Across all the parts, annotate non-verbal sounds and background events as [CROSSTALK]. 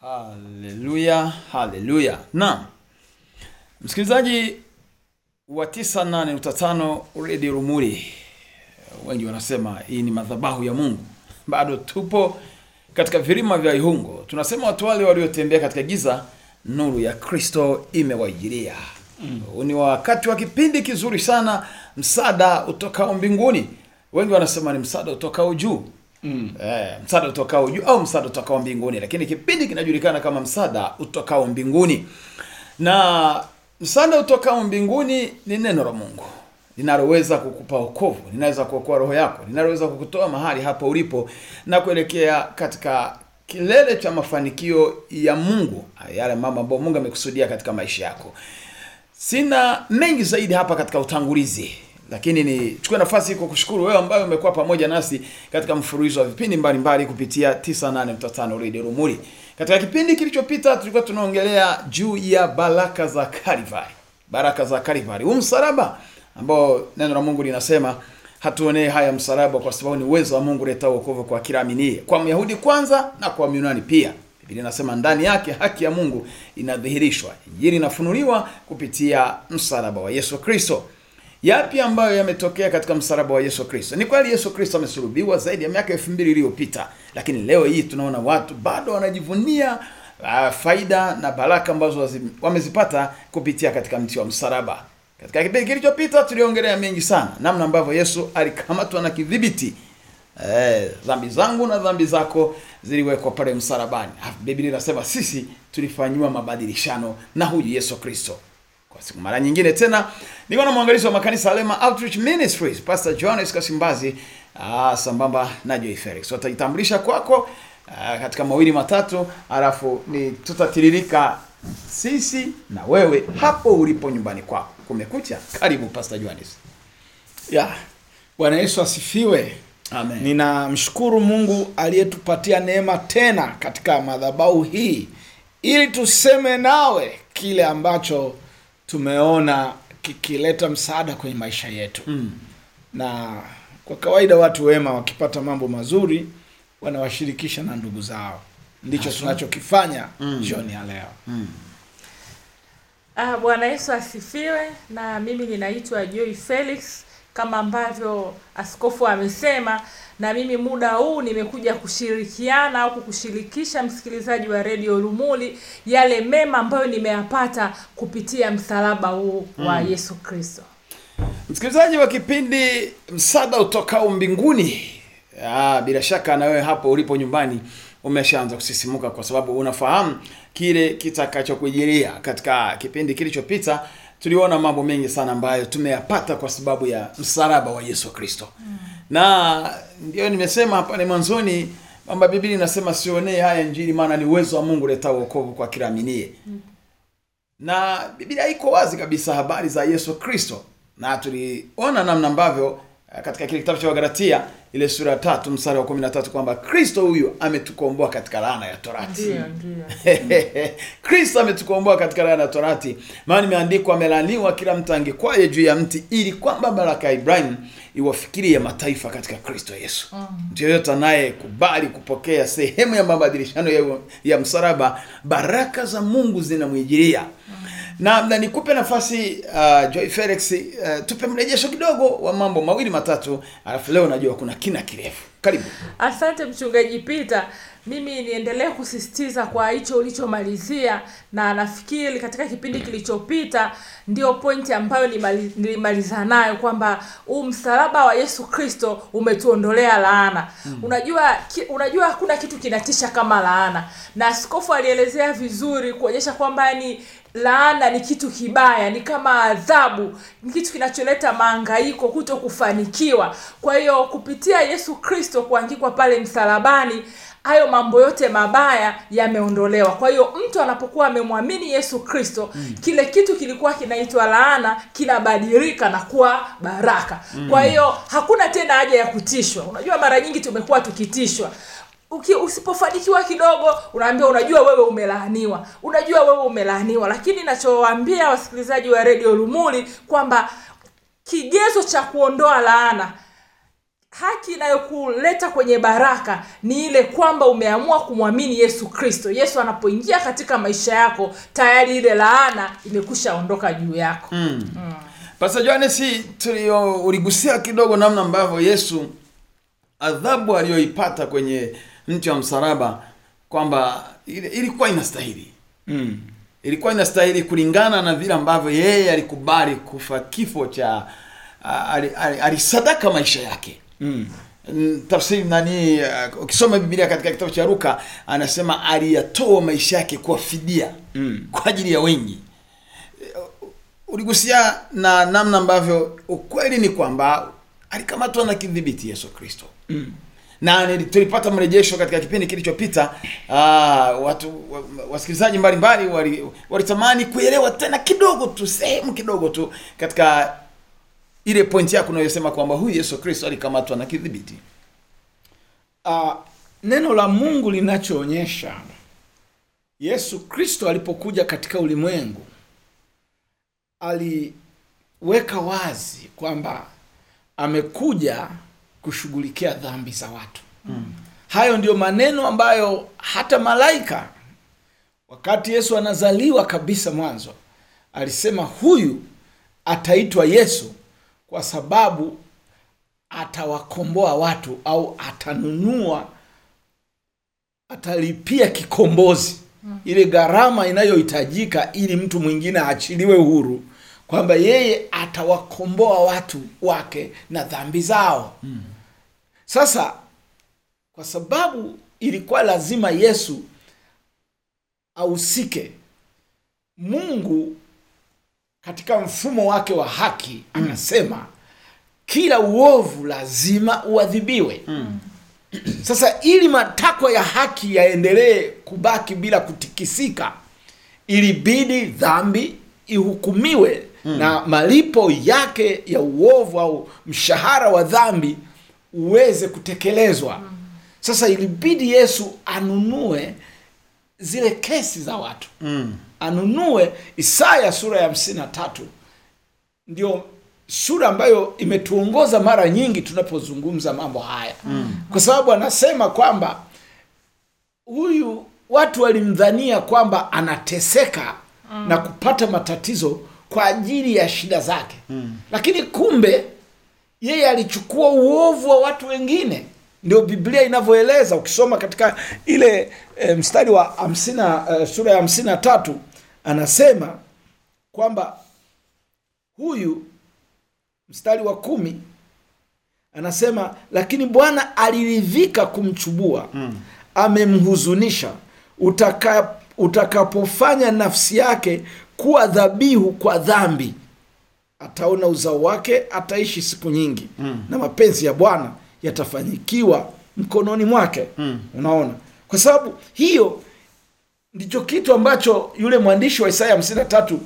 haleluya haleluya naam. Msikilizaji wa 98.5 redio rumuri. Wengi wanasema hii ni madhabahu ya mungu. Bado tupo katika vilima vya ihungo. Tunasema watu wale waliotembea katika giza nuru ya kristo imewajilia huu ni wakati wa kipindi kizuri sana msaada utokao mbinguni. Wengi wanasema ni msaada utokao juu mm. eh, msaada utokao juu au msaada utokao mbinguni. Lakini kipindi kinajulikana kama msaada utokao mbinguni. Na msaada utokao mbinguni ni neno la mungu. Linaloweza kukupa wokovu. Linaweza kuokoa roho yako. Linaloweza kukutoa mahali hapo ulipo na kuelekea katika kilele cha mafanikio ya mungu. Yale mambo ambayo mungu amekusudia katika maisha yako. Sina mengi zaidi hapa katika utangulizi lakini nichukue nafasi kwa kushukuru wewe ambayo umekuwa pamoja nasi katika mfululizo wa vipindi mbalimbali kupitia 98.5 Radio Rumuri. Katika kipindi kilichopita tulikuwa tunaongelea juu ya baraka za Kalvari. Baraka za Kalvari. Huu msalaba ambao neno la Mungu linasema hatuonee haya msalaba kwa sababu ni uwezo wa Mungu leta wokovu kwa kila aminie. Kwa Myahudi kwanza na kwa Myunani pia. Inasema ndani yake haki ya Mungu inadhihirishwa. Injili inafunuliwa kupitia msalaba wa Yesu Kristo. Yapi ambayo yametokea katika msalaba wa Yesu Kristo? Ni kweli Yesu Kristo amesulubiwa zaidi ya miaka elfu mbili iliyopita, lakini leo hii tunaona watu bado wanajivunia uh, faida na baraka ambazo wamezipata kupitia katika mti wa msalaba. Katika kipindi kilichopita tuliongelea mengi sana, namna ambavyo Yesu alikamatwa na kidhibiti Eh, dhambi zangu na dhambi zako ziliwekwa pale msalabani. Biblia inasema sisi tulifanyiwa mabadilishano na huyu Yesu Kristo. Kwa siku mara nyingine tena niko na mwangalizi wa makanisa Lema Outreach Ministries Pastor Johannes Kasimbazi ah, sambamba na Joy Felix. Watajitambulisha kwako ah, katika mawili matatu, alafu ni tutatiririka sisi na wewe hapo ulipo nyumbani kwako. Kumekucha, karibu Pastor Johannes. Yeah. bwana yesu asifiwe Amen. ninamshukuru mungu aliyetupatia neema tena katika madhabahu hii ili tuseme nawe kile ambacho tumeona kikileta msaada kwenye maisha yetu Mm. na kwa kawaida watu wema wakipata mambo mazuri wanawashirikisha na ndugu zao ndicho tunachokifanya Mm. jioni ya leo Ah, Bwana Yesu asifiwe. Na mimi ninaitwa Joy Felix kama ambavyo askofu amesema, na mimi muda huu nimekuja kushirikiana au kukushirikisha msikilizaji wa redio Lumuli yale mema ambayo nimeyapata kupitia msalaba huu wa Yesu Kristo. Msikilizaji wa kipindi msaada utokao mbinguni. Ah, bila shaka na wewe hapo ulipo nyumbani umeshaanza kusisimuka kwa sababu unafahamu kile kitakachokujilia. Katika kipindi kilichopita tuliona mambo mengi sana ambayo tumeyapata kwa sababu ya msalaba wa Yesu Kristo. Na ndio nimesema hapa ni mwanzoni kwamba Biblia inasema sionee haya Injili maana ni uwezo wa Mungu leta wokovu kwa kila aminie. Na biblia iko wazi kabisa habari za yesu kristo. Na tuliona namna ambavyo katika kile kitabu cha wagalatia ile sura ya tatu mstari wa kumi na tatu kwamba kristo huyu ametukomboa katika laana ya torati. [LAUGHS] Kristo ametukomboa katika laana ya torati. Maana imeandikwa amelaaniwa kila mtu angekwaye juu ya mti ili kwamba baraka ya ibrahim iwafikirie mataifa katika kristo yesu. Mtu yeyote anayekubali kupokea sehemu ya mabadilishano ya, ya msalaba baraka za mungu zinamwijilia na, na nikupe nafasi uh, Joy Felix uh, tupe mrejesho kidogo wa mambo mawili matatu alafu leo najua kuna kina kirefu karibu Asante mchungaji Peter. Mimi niendelee kusisitiza kwa hicho ulichomalizia, na nafikiri katika kipindi kilichopita ndio pointi ambayo nilimaliza nayo kwamba huu msalaba wa Yesu Kristo umetuondolea laana. Unajua ki, unajua hakuna kitu kinatisha kama laana, na askofu alielezea vizuri kuonyesha kwamba ni laana ni kitu kibaya, ni kama adhabu, ni kitu kinacholeta maangaiko, kuto kufanikiwa. Kwa hiyo kupitia Yesu Kristo kuangikwa pale msalabani, hayo mambo yote mabaya yameondolewa. Kwa hiyo mtu anapokuwa amemwamini Yesu Kristo, kile kitu kilikuwa kinaitwa laana kinabadilika na kuwa baraka. Kwa hiyo hakuna tena haja ya kutishwa. Unajua, mara nyingi tumekuwa tukitishwa Uki, usipofanikiwa kidogo unaambiwa unajua wewe umelaaniwa unajua wewe umelaaniwa lakini nachowaambia wasikilizaji wa redio lumuli kwamba kigezo cha kuondoa laana haki inayokuleta kwenye baraka ni ile kwamba umeamua kumwamini yesu kristo yesu anapoingia katika maisha yako tayari ile laana imekusha ondoka juu yako mm. Mm. pasa johanesi tulio uligusia kidogo namna ambavyo Yesu adhabu aliyoipata kwenye mti wa msalaba kwamba ilikuwa inastahili mm. ilikuwa inastahili kulingana na vile ambavyo yeye alikubali kufa kifo cha a- ali- ali- alisadaka maisha yake Mm. Tafsiri nani uh, ukisoma biblia katika kitabu cha ruka anasema aliyatoa maisha yake kuwa fidia Mm. kwa ajili ya wengi uligusia na namna ambavyo ukweli ni kwamba alikamatwa na kidhibiti yesu kristo Mm. Na tulipata mrejesho katika kipindi kilichopita. Ah, watu wasikilizaji mbalimbali wali- walitamani kuelewa tena kidogo tu sehemu kidogo tu katika ile pointi yako unayosema kwamba huyu yesu kristo alikamatwa na kidhibiti uh, neno la mungu linachoonyesha yesu kristo alipokuja katika ulimwengu aliweka wazi kwamba amekuja kushughulikia dhambi za watu mm. hayo ndiyo maneno ambayo hata malaika wakati yesu anazaliwa kabisa mwanzo alisema huyu ataitwa yesu kwa sababu atawakomboa watu au atanunua atalipia kikombozi ile gharama inayohitajika ili mtu mwingine aachiliwe uhuru, kwamba yeye atawakomboa watu wake na dhambi zao mm. Sasa kwa sababu ilikuwa lazima yesu ahusike mungu katika mfumo wake wa haki anasema kila uovu lazima uadhibiwe mm. sasa ili matakwa ya haki yaendelee kubaki bila kutikisika ilibidi dhambi ihukumiwe mm. na malipo yake ya uovu au mshahara wa dhambi uweze kutekelezwa mm. sasa ilibidi yesu anunue zile kesi za watu mm. anunue isaya sura ya hamsini na tatu ndio sura ambayo imetuongoza mara nyingi tunapozungumza mambo haya mm. kwa sababu anasema kwamba huyu watu walimdhania kwamba anateseka mm. na kupata matatizo kwa ajili ya shida zake mm. lakini kumbe yeye alichukua uovu wa watu wengine ndio biblia inavyoeleza ukisoma katika ile e, mstari wa hamsina, e, sura ya hamsini na tatu anasema kwamba huyu mstari wa kumi anasema lakini bwana aliridhika kumchubua mm. amemhuzunisha Utaka, utakapofanya nafsi yake kuwa dhabihu kwa dhambi ataona uzao wake ataishi siku nyingi mm. na mapenzi ya bwana yatafanyikiwa mkononi mwake mm. unaona kwa sababu hiyo ndicho kitu ambacho yule mwandishi wa isaya hamsini na tatu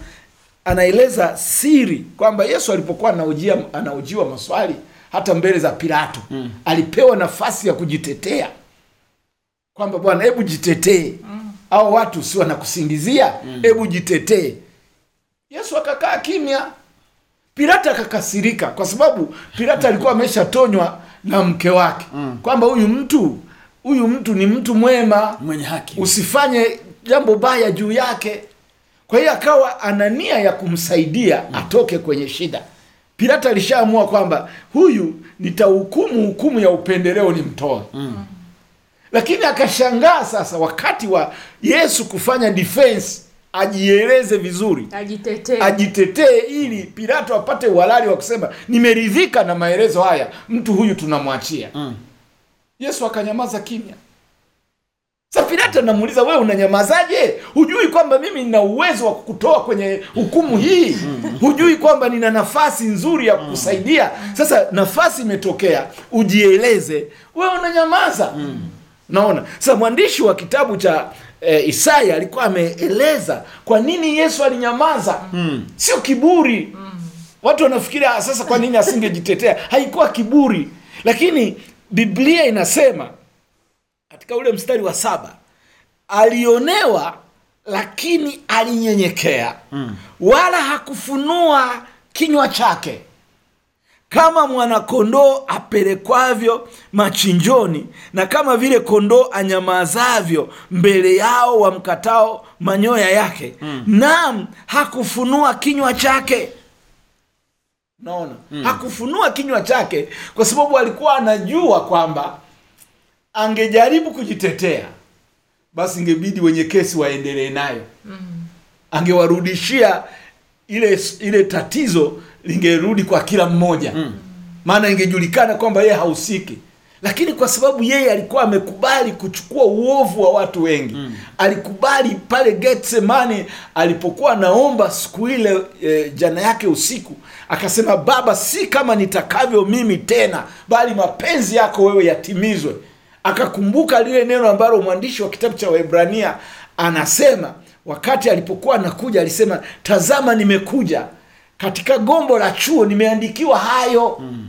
anaeleza siri kwamba yesu alipokuwa anaujia anaujiwa maswali hata mbele za pilato mm. alipewa nafasi ya kujitetea kwamba bwana hebu jitetee mm. au watu si wanakusingizia hebu mm. jitetee yesu akakaa kimya pilato akakasirika kwa sababu pilato alikuwa ameshatonywa na mke wake mm. kwamba huyu mtu huyu mtu ni mtu mwema mwenye haki usifanye jambo baya juu yake kwa hiyo akawa ana nia ya kumsaidia mm. atoke kwenye shida pilato alishaamua kwamba huyu nitahukumu hukumu ya upendeleo nimtoe mm. lakini akashangaa sasa wakati wa yesu kufanya defense ajieleze vizuri. Ajitetee. Ajitetee ili pilato apate uhalali wa kusema nimeridhika na maelezo haya mtu huyu tunamwachia. Mm. yesu akanyamaza kimya. Sasa pilato anamuuliza wewe unanyamazaje? Hujui kwamba mimi nina uwezo wa kukutoa kwenye hukumu hii? Hujui kwamba nina nafasi nzuri ya kukusaidia sasa nafasi imetokea ujieleze. Wewe unanyamaza. Naona. Sasa mwandishi wa kitabu cha e, isaya alikuwa ameeleza kwa nini yesu alinyamaza mm. sio kiburi mm. watu wanafikiria "Ah, sasa kwa nini asingejitetea [LAUGHS] haikuwa kiburi lakini biblia inasema katika ule mstari wa saba alionewa lakini alinyenyekea mm. wala hakufunua kinywa chake kama mwanakondoo apelekwavyo machinjoni na kama vile kondoo anyamazavyo mbele yao wamkatao manyoya yake. Mm. naam hakufunua kinywa chake. Naona. Mm. hakufunua kinywa chake kwa sababu alikuwa anajua kwamba angejaribu kujitetea basi ingebidi wenye kesi waendelee nayo. Angewarudishia ile ile tatizo lingerudi kwa kila mmoja. Maana ingejulikana kwamba yeye hahusiki. Lakini kwa sababu yeye alikuwa amekubali kuchukua uovu wa watu wengi mm. alikubali pale getsemani alipokuwa anaomba siku ile e, jana yake usiku akasema baba si kama nitakavyo mimi tena bali mapenzi yako wewe yatimizwe. Akakumbuka lile neno ambalo mwandishi wa kitabu cha Waebrania anasema wakati alipokuwa anakuja alisema tazama nimekuja katika gombo la chuo nimeandikiwa hayo mm.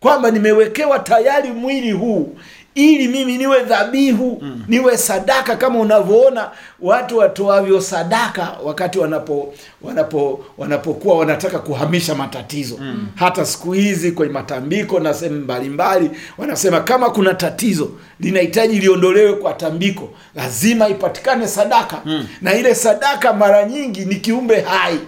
kwamba nimewekewa tayari mwili huu ili mimi niwe dhabihu mm. niwe sadaka kama unavyoona watu watoavyo sadaka wakati wanapo wanapo wanapokuwa wanataka kuhamisha matatizo mm. hata siku hizi kwenye matambiko na sehemu mbalimbali wanasema kama kuna tatizo linahitaji liondolewe kwa tambiko lazima ipatikane sadaka mm. na ile sadaka mara nyingi ni kiumbe hai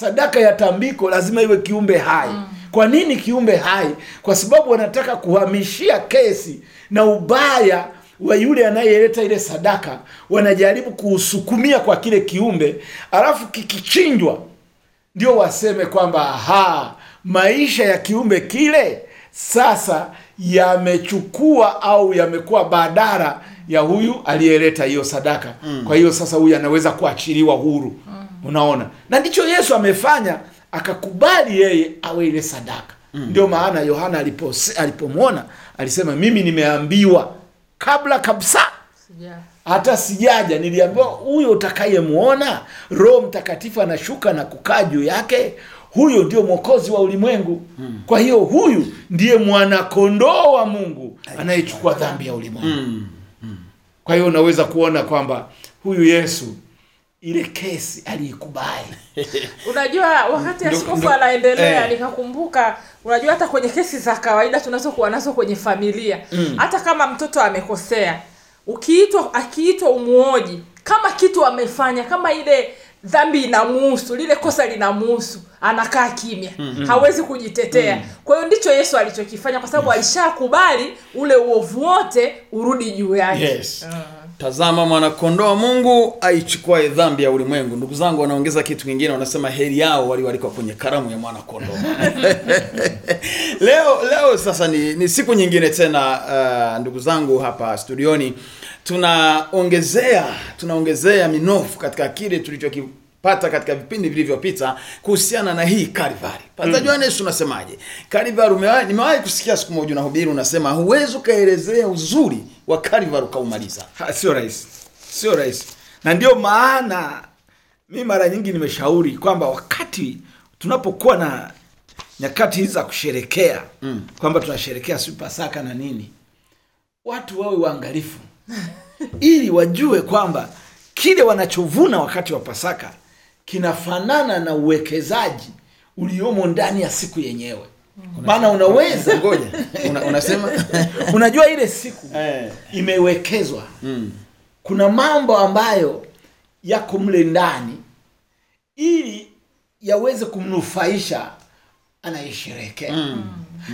sadaka ya tambiko lazima iwe kiumbe hai. Mm. kwa nini kiumbe hai? Kwa sababu wanataka kuhamishia kesi na ubaya wa yule anayeleta ile sadaka. Wanajaribu kuusukumia kwa kile kiumbe alafu kikichinjwa ndio waseme kwamba aha maisha ya kiumbe kile sasa yamechukua au yamekuwa badara ya huyu aliyeleta hiyo sadaka. Mm. kwa hiyo sasa huyu anaweza kuachiliwa huru. Mm. unaona? Na ndicho yesu amefanya akakubali yeye awe ile sadaka. Mm. ndio maana yohana alipomwona alisema mimi nimeambiwa kabla kabisa. Hata sijaja niliambiwa huyo utakayemwona roho mtakatifu anashuka na kukaa juu yake huyo ndio mwokozi wa ulimwengu. Hmm. kwa hiyo huyu ndiye mwanakondoo wa mungu anayechukua dhambi ya ulimwengu kwa hiyo unaweza kuona kwamba huyu yesu ile kesi aliikubali [LAUGHS] unajua wakati askofu anaendelea eh. nikakumbuka unajua hata kwenye kesi za kawaida tunazokuwa nazo kwenye familia hata kama mtoto amekosea ukiitwa akiitwa umuoji kama kitu amefanya kama ile dhambi inamuhusu lile kosa linamuhusu anakaa kimya hawezi kujitetea. Kwa hiyo ndicho yesu alichokifanya kwa sababu alishakubali ule uovu wote urudi juu yake. Yes. tazama mwanakondoo mungu aichukuae dhambi ya ulimwengu. Ndugu zangu wanaongeza kitu kingine wanasema heri yao walioalikwa kwenye karamu ya mwanakondoo. [LAUGHS] Leo leo sasa ni, ni siku nyingine tena uh, ndugu zangu hapa studioni tunaongezea tunaongezea minofu katika kile tulichokipata katika vipindi vilivyopita kuhusiana na hii karivari. Pastor Johannes unasemaje? Karivari nimewahi kusikia siku moja unahubiri unasema huwezi ukaelezea uzuri wa karivari ukaumaliza. Sio rahisi. Sio rahisi. Na ndio maana mi mara nyingi nimeshauri kwamba wakati tunapokuwa na nyakati hizi za kusherekea mm. kwamba tunasherekea si pasaka na nini watu wawe waangalifu ili wajue kwamba kile wanachovuna wakati wa pasaka kinafanana na uwekezaji uliomo ndani ya siku yenyewe. Maana unaweza ngoja. Una, unasema? [LAUGHS] Unajua ile siku Eh. imewekezwa. Kuna mambo ambayo yako mle ndani ili yaweze kumnufaisha anayesherekea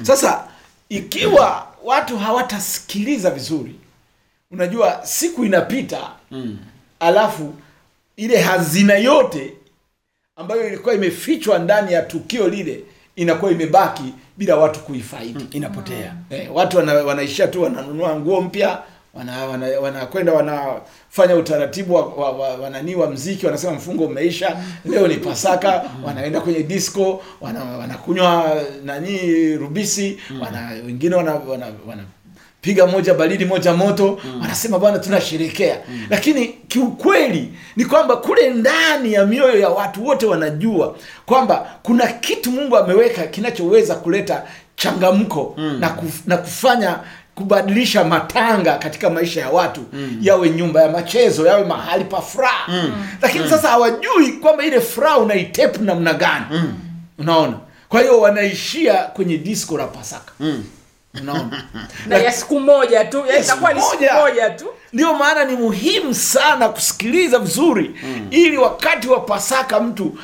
sasa ikiwa watu hawatasikiliza vizuri unajua siku inapita alafu ile hazina yote ambayo ilikuwa imefichwa ndani ya tukio lile inakuwa imebaki bila watu kuifaidi. Inapotea. Eh, watu wana, wanaishia tu wananunua nguo mpya wanakwenda wana, wana wanafanya utaratibu wa, wa, wa, wananii wa mziki wanasema mfungo umeisha leo ni pasaka wanaenda kwenye disco wana, wanakunywa nani rubisi wana, wengine wana, wana, wana piga moja baridi moja moto wanasema bwana tunasherekea. Lakini kiukweli ni kwamba kule ndani ya mioyo ya watu wote wanajua kwamba kuna kitu mungu ameweka kinachoweza kuleta changamko na, kuf, na kufanya kubadilisha matanga katika maisha ya watu yawe nyumba ya machezo yawe mahali pa furaha. Lakini sasa hawajui kwamba ile furaha unaitepu namna gani. Unaona? Kwa kwa hiyo wanaishia kwenye disco la pasaka unaona? Na ya siku moja tu itakuwa ni siku moja. tu. Ndio maana ni muhimu sana kusikiliza vizuri ili wakati wa pasaka mtu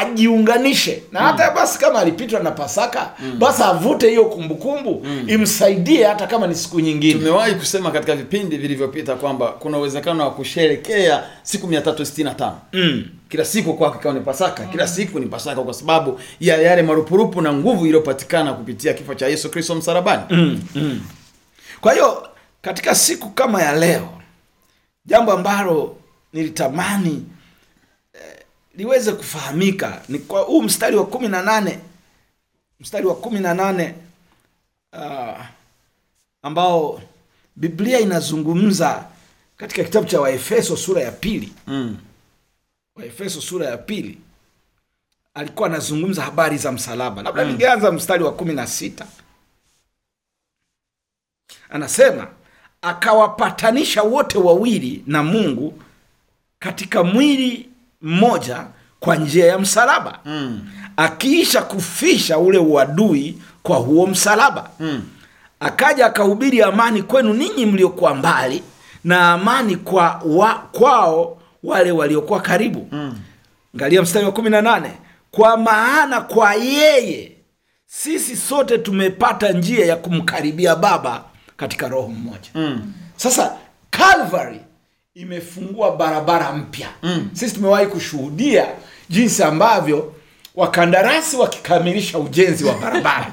ajiunganishe. Na hata basi kama alipitwa na pasaka basi avute hiyo kumbukumbu imsaidie hata kama ni siku nyingine. Tumewahi kusema katika vipindi vilivyopita kwamba kuna uwezekano wa kusherekea siku 365 mm. Kila siku kwake ikawa ni pasaka kila siku ni pasaka kwa sababu ya yale marupurupu na nguvu iliyopatikana kupitia kifo cha yesu kristo msalabani Mm, mm. kwa hiyo katika siku kama ya leo jambo ambalo nilitamani eh, liweze kufahamika ni kwa huu mstari wa kumi na nane mstari wa kumi na nane uh, ambao biblia inazungumza katika kitabu cha waefeso sura ya pili mm. Waefeso sura ya pili alikuwa anazungumza habari za msalaba. Labda ningeanza mstari wa kumi na sita. Anasema akawapatanisha wote wawili na mungu katika mwili mmoja kwa njia ya msalaba. Mm. akiisha kufisha ule uadui kwa huo msalaba. Mm. akaja akahubiri amani kwenu ninyi mliokuwa mbali na amani kwa wa, kwao wale waliokuwa karibu mm. ngalia mstari wa kumi na nane kwa maana kwa yeye sisi sote tumepata njia ya kumkaribia baba katika roho mmoja Mm. sasa calvary imefungua barabara mpya mm. sisi tumewahi kushuhudia jinsi ambavyo wakandarasi wakikamilisha ujenzi wa barabara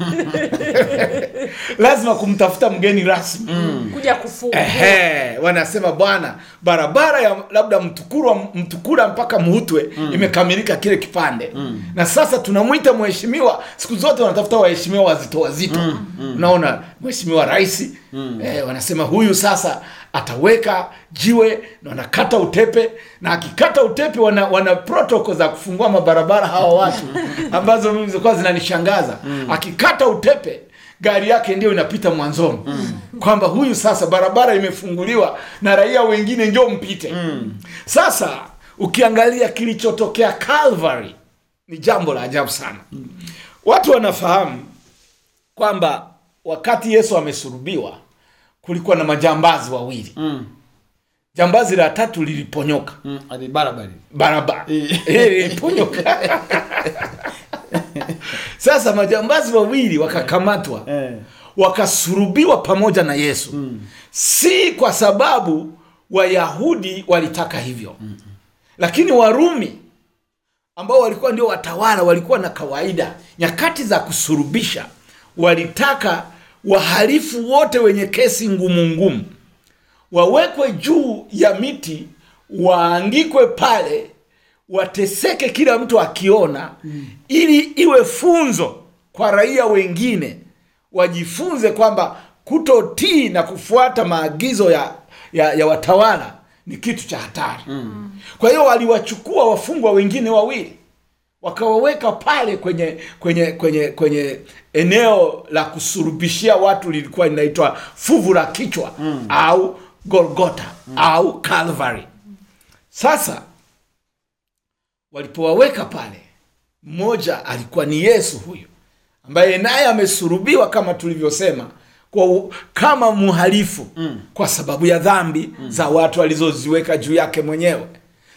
[LAUGHS] lazima kumtafuta mgeni rasmi mm. kuja kufungua Ehe, wanasema bwana barabara ya labda mtukura, mtukura mpaka muhutwe mm. imekamilika kile kipande mm. na sasa tunamwita mheshimiwa siku zote wanatafuta waheshimiwa wazito wazito mm. mm. unaona mheshimiwa rais mm. eh, wanasema huyu sasa ataweka jiwe na wanakata utepe na akikata utepe wana, wana protocol za kufungua mabarabara hawa watu [LAUGHS] ambazo mimi zilikuwa zinanishangaza mm. akikata utepe gari yake ndio inapita mwanzoni mm. kwamba huyu sasa barabara imefunguliwa na raia wengine njo mpite mm. sasa ukiangalia kilichotokea calvary ni jambo la ajabu sana mm. watu wanafahamu kwamba wakati yesu amesurubiwa kulikuwa na majambazi wawili Mm. jambazi la tatu liliponyoka Mm. Barabara barabara Eh. Eh, liliponyoka [LAUGHS] sasa majambazi wawili wakakamatwa eh. wakasurubiwa pamoja na yesu mm. si kwa sababu wayahudi walitaka hivyo mm. lakini warumi ambao walikuwa ndio watawala walikuwa na kawaida nyakati za kusurubisha walitaka wahalifu wote wenye kesi ngumu ngumu wawekwe juu ya miti waangikwe pale wateseke kila mtu akiona mm. ili iwe funzo kwa raia wengine wajifunze kwamba kutotii na kufuata maagizo ya, ya, ya watawala ni kitu cha hatari mm. kwa hiyo waliwachukua wafungwa wengine wawili wakawaweka pale kwenye kwenye kwenye kwenye eneo la kusurubishia watu lilikuwa linaitwa fuvu la kichwa mm. au golgota mm. au calvary sasa walipowaweka pale mmoja alikuwa ni yesu huyu ambaye naye amesurubiwa kama tulivyosema kwa kama mhalifu mm. kwa sababu ya dhambi mm. za watu alizoziweka juu yake mwenyewe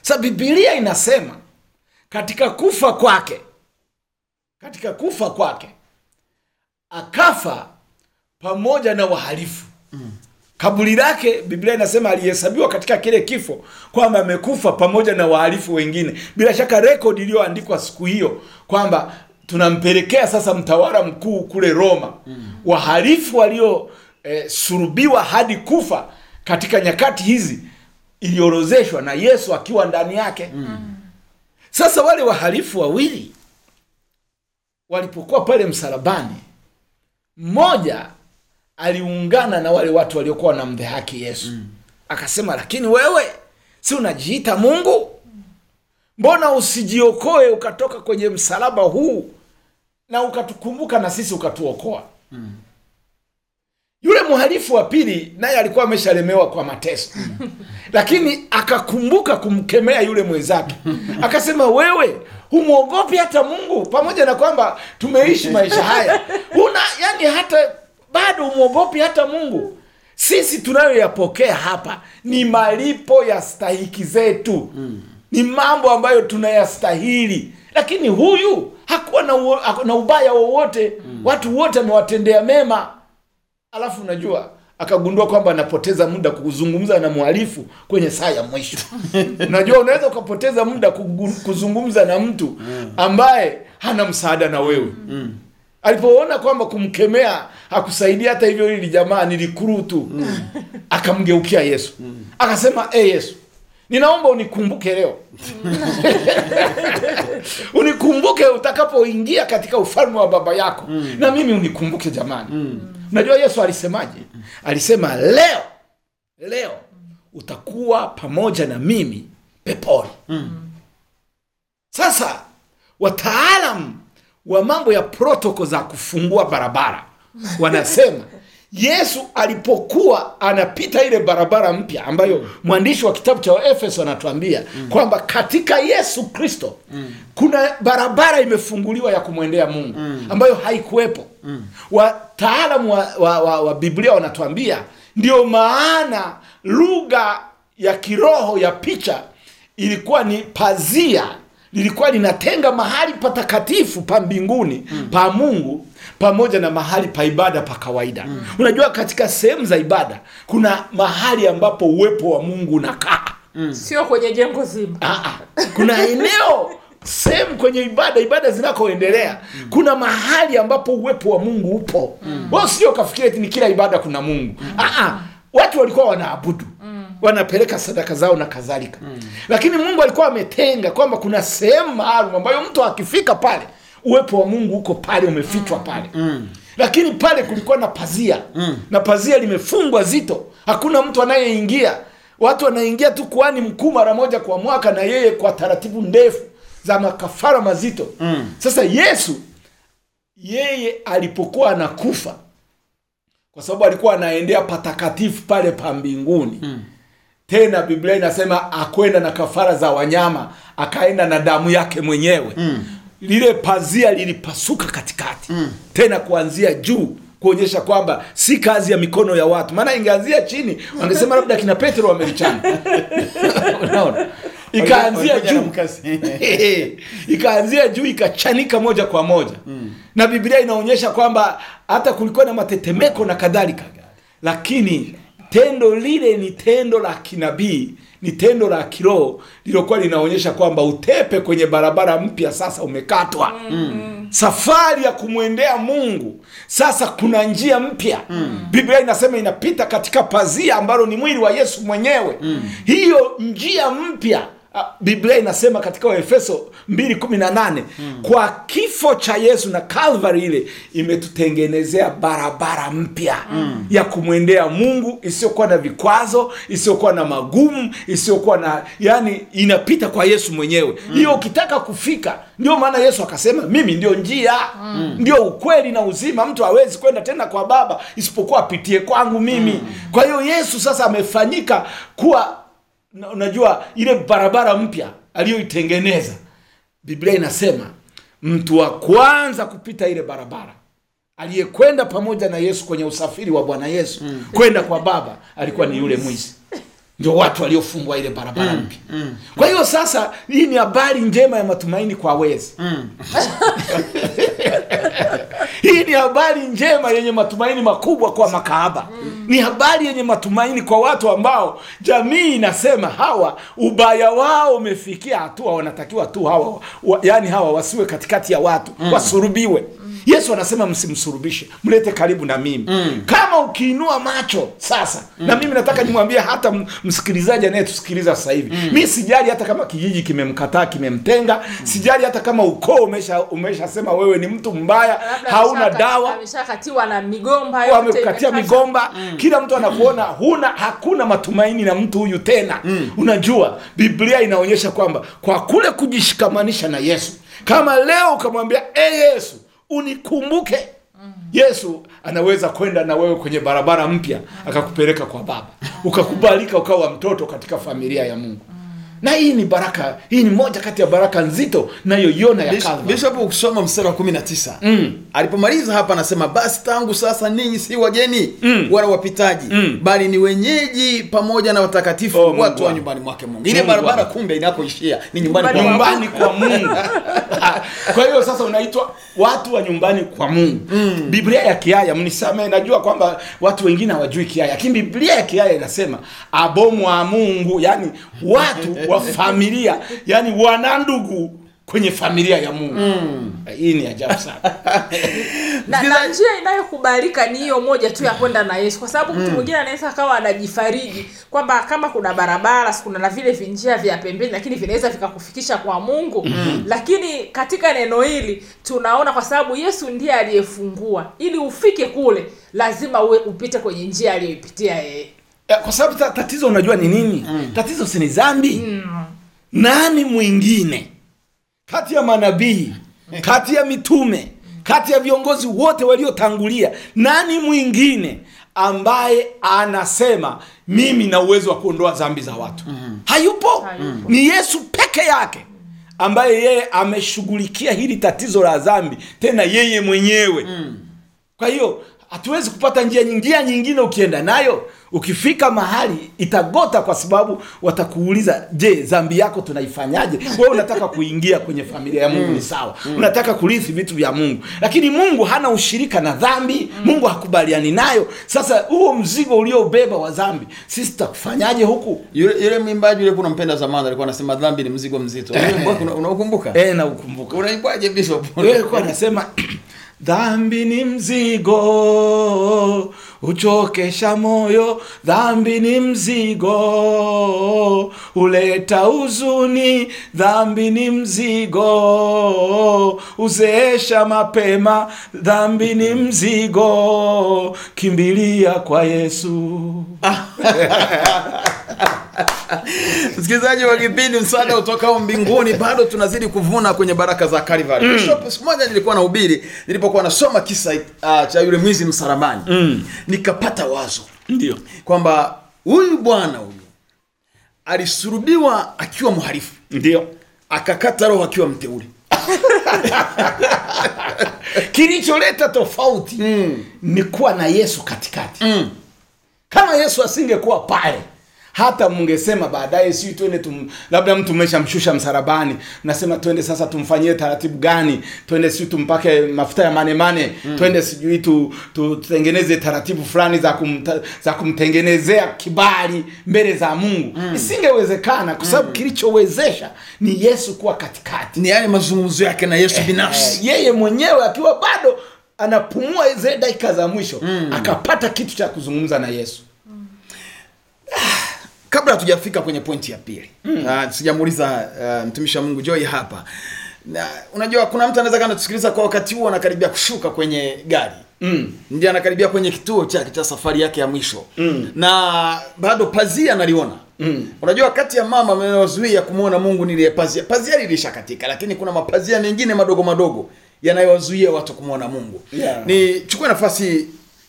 sa bibilia inasema katika kufa kwake katika kufa kwake akafa pamoja na wahalifu mm. kaburi lake biblia inasema alihesabiwa katika kile kifo kwamba amekufa pamoja na wahalifu wengine bila shaka rekodi iliyoandikwa siku hiyo kwamba tunampelekea sasa mtawala mkuu kule roma mm. wahalifu walio eh, hadi kufa katika nyakati hizi iliorozeshwa na yesu akiwa ndani yake mm. Sasa wale wahalifu wawili walipokuwa pale msalabani mmoja aliungana na wale watu waliokuwa wanamdhihaki yesu mm. akasema lakini wewe si unajiita mungu mbona usijiokoe ukatoka kwenye msalaba huu na ukatukumbuka na sisi ukatuokoa mm. Yule mhalifu wa pili naye alikuwa ameshalemewa kwa mateso. [LAUGHS] Lakini akakumbuka kumkemea yule mwenzake. Akasema wewe humwogopi hata mungu? Pamoja na kwamba tumeishi maisha haya. Una yani hata bado humwogopi hata mungu? Sisi tunayoyapokea hapa ni malipo ya stahiki zetu. Mm. ni mambo ambayo tunayastahili. Lakini huyu hakuwa na, na ubaya wowote. Mm. watu wote amewatendea mema alafu unajua akagundua kwamba anapoteza muda kuzungumza na mhalifu kwenye saa ya mwisho. [LAUGHS] Unajua unaweza ukapoteza muda kuzungumza na mtu ambaye hana msaada na wewe. Alipoona kwamba kumkemea hakusaidia hata hivyo ili jamaa nilikuru tu akamgeukia yesu. Akasema e yesu ninaomba unikumbuke leo. [LAUGHS] Unikumbuke utakapoingia katika ufalme wa baba yako. Na mimi unikumbuke jamani unajua yesu alisemaje? Alisema leo leo utakuwa pamoja na mimi peponi. Sasa wataalam wa mambo ya protoko za kufungua barabara [LAUGHS] wanasema yesu alipokuwa anapita ile barabara mpya ambayo mwandishi wa kitabu cha efeso anatuambia kwamba katika yesu kristo kuna barabara imefunguliwa ya kumwendea mungu ambayo haikuwepo wataalamu wa, wa, wa, wa biblia wanatuambia ndio maana lugha ya kiroho ya picha ilikuwa ni pazia lilikuwa linatenga mahali patakatifu pa mbinguni mm. pa mungu pamoja na mahali pa ibada pa kawaida mm. unajua katika sehemu za ibada kuna mahali ambapo uwepo wa mungu unakaa sio kwenye jengo zima Ah, ah. kuna eneo sehemu kwenye ibada ibada zinakoendelea mm. kuna mahali ambapo uwepo wa mungu upo mm. wao sio kafikiri ni kila ibada kuna mungu mm. ah, ah. watu walikuwa wanaabudu mm. wanapeleka sadaka zao na kadhalika mm. lakini mungu alikuwa ametenga kwamba kuna sehemu maalum ambayo mtu akifika pale uwepo wa mungu uko pale umefichwa pale mm. lakini pale kulikuwa na pazia mm. na pazia limefungwa zito hakuna mtu anayeingia watu wanaingia tu kuani mkuu mara moja kwa mwaka na yeye kwa taratibu ndefu za makafara mazito mm. sasa yesu yeye alipokuwa anakufa kwa sababu alikuwa anaendea patakatifu pale pa mbinguni mm. tena biblia inasema akwenda na kafara za wanyama akaenda na damu yake mwenyewe mm. lile pazia lilipasuka katikati mm. tena kuanzia juu kuonyesha kwamba si kazi ya mikono ya watu maana ingeanzia chini wangesema labda kina petro wamelichana [LAUGHS] unaona ikaanzia juu [LAUGHS] ikaanzia juu ikachanika moja kwa moja mm. na biblia inaonyesha kwamba hata kulikuwa na matetemeko na kadhalika lakini tendo lile ni tendo la kinabii ni tendo la kiroho lilokuwa linaonyesha kwamba utepe kwenye barabara mpya sasa umekatwa mm. safari ya kumwendea mungu sasa kuna njia mpya mm. biblia inasema inapita katika pazia ambalo ni mwili wa yesu mwenyewe mm. hiyo njia mpya biblia inasema katika waefeso 218 hmm. kwa kifo cha yesu na calvary ile imetutengenezea barabara mpya hmm. ya kumwendea mungu isiyokuwa na vikwazo isiyokuwa na magumu isiyokuwa na yani inapita kwa yesu mwenyewe hiyo ukitaka kufika ndio maana yesu akasema mimi ndio njia hmm. ndio ukweli na uzima mtu hawezi kwenda tena kwa baba isipokuwa apitie kwangu mimi hmm. kwa hiyo yesu sasa amefanyika kuwa na- unajua ile barabara mpya aliyoitengeneza biblia inasema mtu wa kwanza kupita ile barabara aliyekwenda pamoja na yesu kwenye usafiri wa bwana yesu mm. kwenda kwa baba alikuwa ni yule mwizi ndio watu waliofungwa ile barabara mpya mm. kwa hiyo sasa hii ni habari njema ya matumaini kwa wezi [LAUGHS] hii ni habari njema yenye matumaini makubwa kwa makahaba. Ni habari yenye matumaini kwa watu ambao jamii inasema hawa ubaya wao umefikia hatua wanatakiwa tu hawa wa, yani hawa wasiwe katikati ya watu wasurubiwe. Yesu anasema msimsurubishe mlete karibu na mimi. Kama ukiinua macho sasa na mimi nataka nimwambie hata msikilizaji anayetusikiliza sasa hivi. Mi sijali hata kama kijiji kimemkataa kimemtenga. Sijali hata kama ukoo umesha umeshasema wewe ni mtu mbaya Labda hauna dawa. ameshakatiwa na migomba yote migomba. Kila mtu anakuona huna hakuna matumaini na mtu huyu tena. Unajua biblia inaonyesha kwamba kwa kule kujishikamanisha na yesu kama leo ukamwambia e yesu unikumbuke. Yesu anaweza kwenda na wewe kwenye barabara mpya akakupeleka kwa baba. Ukakubalika ukawa mtoto katika familia ya mungu na hii ni baraka hii ni moja kati ya baraka nzito nayoiona ya Calvary. Bishop ukisoma mstari wa 19 alipomaliza hapa anasema basi tangu sasa ninyi si wageni wala wapitaji bali ni wenyeji pamoja na watakatifu Oh, watu wa nyumbani mwake Mungu. Ile barabara kumbe inakoishia ni nyumbani kwa Nyumbani kwa mungu. [LAUGHS] Kwa hiyo sasa unaitwa watu wa nyumbani kwa mungu. Biblia ya kiaya mnisamee najua kwamba watu wengine hawajui kiaya lakini biblia ya kiaya inasema abomu wa mungu yani watu [LAUGHS] wa familia. Yani wanandugu kwenye familia ya mungu. Hii ni ajabu sana. [LAUGHS] Na, na njia inayokubalika ni hiyo moja tu ya kwenda na yesu. Kwa sababu mtu mwingine anaweza akawa anajifariji kwamba kama kuna barabara kuna na vile vinjia vya pembeni lakini vinaweza vikakufikisha kwa mungu. Lakini katika neno hili tunaona kwa sababu yesu ndiye aliyefungua. Ili ufike kule lazima uwe upite kwenye njia aliyoipitia yeye kwa sababu tatizo unajua ni nini? Tatizo si ni dhambi. Nani mwingine? Kati ya manabii kati ya mitume kati ya viongozi wote waliotangulia nani mwingine ambaye anasema mimi na uwezo wa kuondoa dhambi za watu. Hayupo. Hayupo. ni yesu peke yake ambaye yeye ameshughulikia hili tatizo la dhambi tena yeye mwenyewe. Kwa hiyo hatuwezi kupata njia njia nyingine ukienda nayo. Ukifika mahali itagota kwa sababu watakuuliza je dhambi yako tunaifanyaje? [LAUGHS] Wewe unataka kuingia kwenye familia ya mungu ni sawa. Unataka kurithi vitu vya mungu. Lakini mungu hana ushirika na dhambi. Mungu hakubaliani nayo. Sasa huo mzigo uliobeba wa dhambi sisi tutakufanyaje huku? Yule yule mwimbaji yule kuna mpenda zamani alikuwa anasema dhambi ni mzigo mzito. [LAUGHS] Yule Unaukumbuka? e, na Unaimbaje Bishop? Anasema dhambi ni mzigo uchokesha moyo, dhambi ni mzigo uleta huzuni, dhambi ni mzigo uzeesha mapema, dhambi ni mzigo, kimbilia kwa Yesu. [LAUGHS] [LAUGHS] Msikilizaji wa kipindi msaada utokao mbinguni, bado tunazidi kuvuna kwenye baraka za Calvary. Bishop, siku moja nilikuwa nahubiri, nilipokuwa nasoma kisa uh, cha yule mwizi msalabani nikapata wazo Ndio. kwamba huyu bwana huyu alisurubiwa akiwa mhalifu, Ndio. akakata roho akiwa mteule. [LAUGHS] Kilicholeta tofauti ni kuwa na Yesu katikati. Kama Yesu asingekuwa pale hata mngesema baadaye, si twende tum, labda mtu mmeshamshusha msarabani, nasema twende sasa tumfanyie taratibu gani? Twende si tumpake mafuta ya mane mane, twende sijui tu, tutengeneze taratibu fulani za, kumta, za kumtengenezea kibali mbele za Mungu. Isingewezekana kwa sababu kilichowezesha ni Yesu kuwa katikati Ni yale mazungumzo yake na Yesu binafsi. Eh, yeye mwenyewe akiwa bado anapumua zile dakika za mwisho akapata kitu cha kuzungumza na Yesu. Kabla hatujafika kwenye pointi ya pili mm. sijamuuliza uh, mtumishi wa mungu joy hapa na unajua kuna mtu anaweza kanatusikiliza kwa wakati huo anakaribia kushuka kwenye gari mm. ndio anakaribia kwenye kituo chake cha safari yake ya mwisho mm. na bado pazia analiona Mm. unajua kati ya mama anayozuia kumwona mungu niliye pazia pazia lilishakatika lakini kuna mapazia mengine madogo madogo yanayowazuia watu kumwona mungu Yeah. nichukue nafasi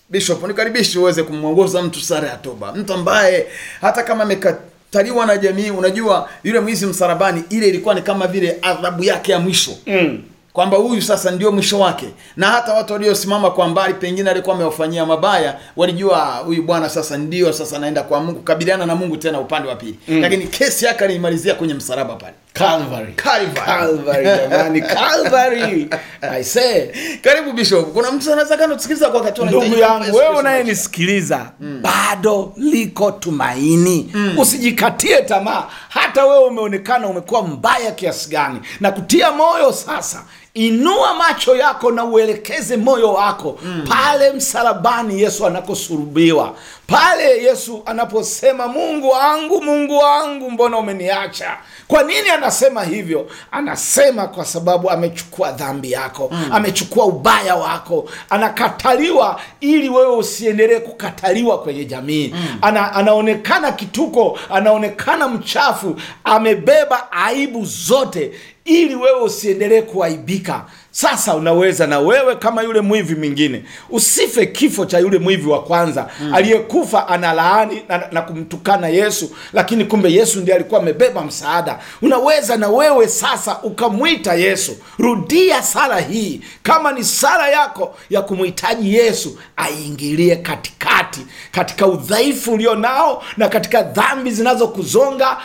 bishop nikaribishi uweze kumwongoza mtu sara ya toba. Mtu ambaye hata kama amekataliwa na jamii unajua yule mwizi msalabani ile ilikuwa ni kama vile adhabu yake ya mwisho. Mm. kwamba huyu sasa ndio mwisho wake. Na hata watu waliosimama kwa mbali pengine alikuwa amewafanyia mabaya walijua huyu bwana sasa ndio sasa anaenda kwa mungu kabiliana na mungu tena upande wa pili. Mm. lakini kesi yake aliimalizia kwenye msalaba pale Calvary. Calvary. Calvary jamani, Calvary. I say, karibu bishop. Kuna mtu anaweza kana tusikiliza kwa wakati ndugu yangu wewe unayenisikiliza, unayenisikiliza bado liko tumaini. Usijikatie tamaa. Hata wewe umeonekana umekuwa mbaya kiasi gani. Na kutia moyo sasa inua macho yako na uelekeze moyo wako. Pale msalabani yesu anakosurubiwa. Pale yesu anaposema mungu wangu mungu wangu mbona umeniacha? Kwa nini anasema hivyo? Anasema kwa sababu amechukua dhambi yako amechukua ubaya wako. Anakataliwa ili wewe usiendelee kukataliwa kwenye jamii. Ana, anaonekana kituko anaonekana mchafu amebeba aibu zote ili wewe usiendelee kuaibika. Sasa unaweza na wewe kama yule mwivi mwingine usife kifo cha yule mwivi wa kwanza. Mm. aliyekufa analaani na, na kumtukana yesu lakini kumbe yesu ndiye alikuwa amebeba msaada. Unaweza na wewe sasa ukamwita yesu. Rudia sala hii. Kama ni sala yako ya kumhitaji yesu aingilie katikati katika udhaifu ulio nao na katika dhambi zinazokuzonga.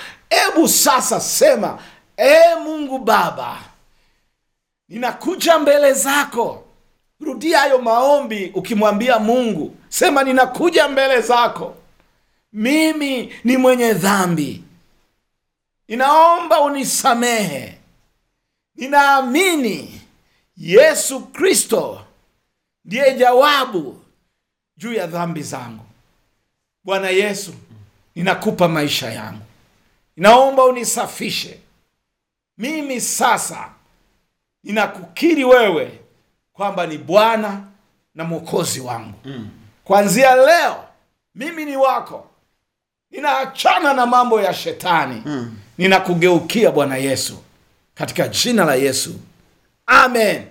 Ebu sasa sema e mungu baba ninakuja mbele zako. Rudia hayo maombi ukimwambia mungu. Sema ninakuja mbele zako. Mimi ni mwenye dhambi. Ninaomba unisamehe. Ninaamini yesu kristo ndiye jawabu juu ya dhambi zangu. Bwana yesu ninakupa maisha yangu. Ninaomba unisafishe mimi sasa ninakukiri wewe kwamba ni bwana na mwokozi wangu. Mm. kwanzia leo mimi ni wako. Ninaachana na mambo ya shetani. Mm. ninakugeukia bwana yesu. Katika jina la yesu. Amen.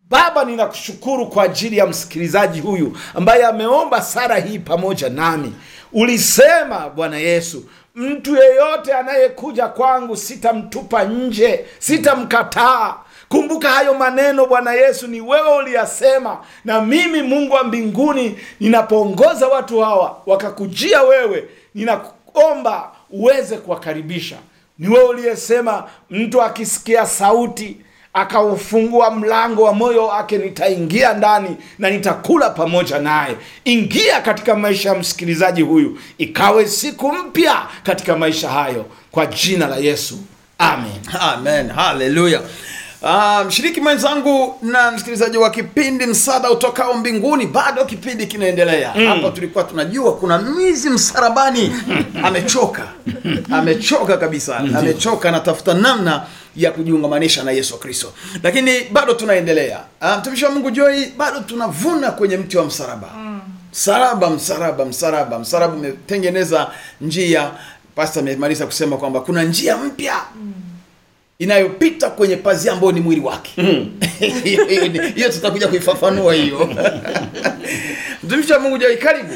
Baba ninakushukuru kwa ajili ya msikilizaji huyu ambaye ameomba sara hii pamoja nami. Ulisema bwana yesu mtu yeyote anayekuja kwangu sitamtupa nje sitamkataa. Kumbuka hayo maneno bwana yesu ni wewe uliyasema na mimi mungu wa mbinguni ninapoongoza watu hawa wakakujia wewe ninakuomba uweze kuwakaribisha. Ni wewe uliyesema mtu akisikia sauti akaufungua mlango wa moyo wake nitaingia ndani na nitakula pamoja naye. Ingia katika maisha ya msikilizaji huyu ikawe siku mpya katika maisha hayo kwa jina la yesu. Amen. Amen. Haleluya Ah, mshiriki mwenzangu na msikilizaji wa kipindi msaada utokao mbinguni bado kipindi kinaendelea. Mm. hapa tulikuwa tunajua kuna mwizi msarabani. [LAUGHS] Amechoka. Amechoka kabisa. Amechoka anatafuta namna ya kujiungamanisha na yesu kristo. Lakini bado tunaendelea Ah, mtumishi wa mungu joi bado tunavuna kwenye mti wa msalaba. Msalaba msalaba msalaba msalaba umetengeneza njia. Pasta amemaliza kusema kwamba kuna njia mpya inayopita kwenye pazia ambayo ni mwili wake. Hiyo [LAUGHS] hiyo- hiyo tutakuja kuifafanua hiyo. [LAUGHS] Mtumishi wa mungu joi karibu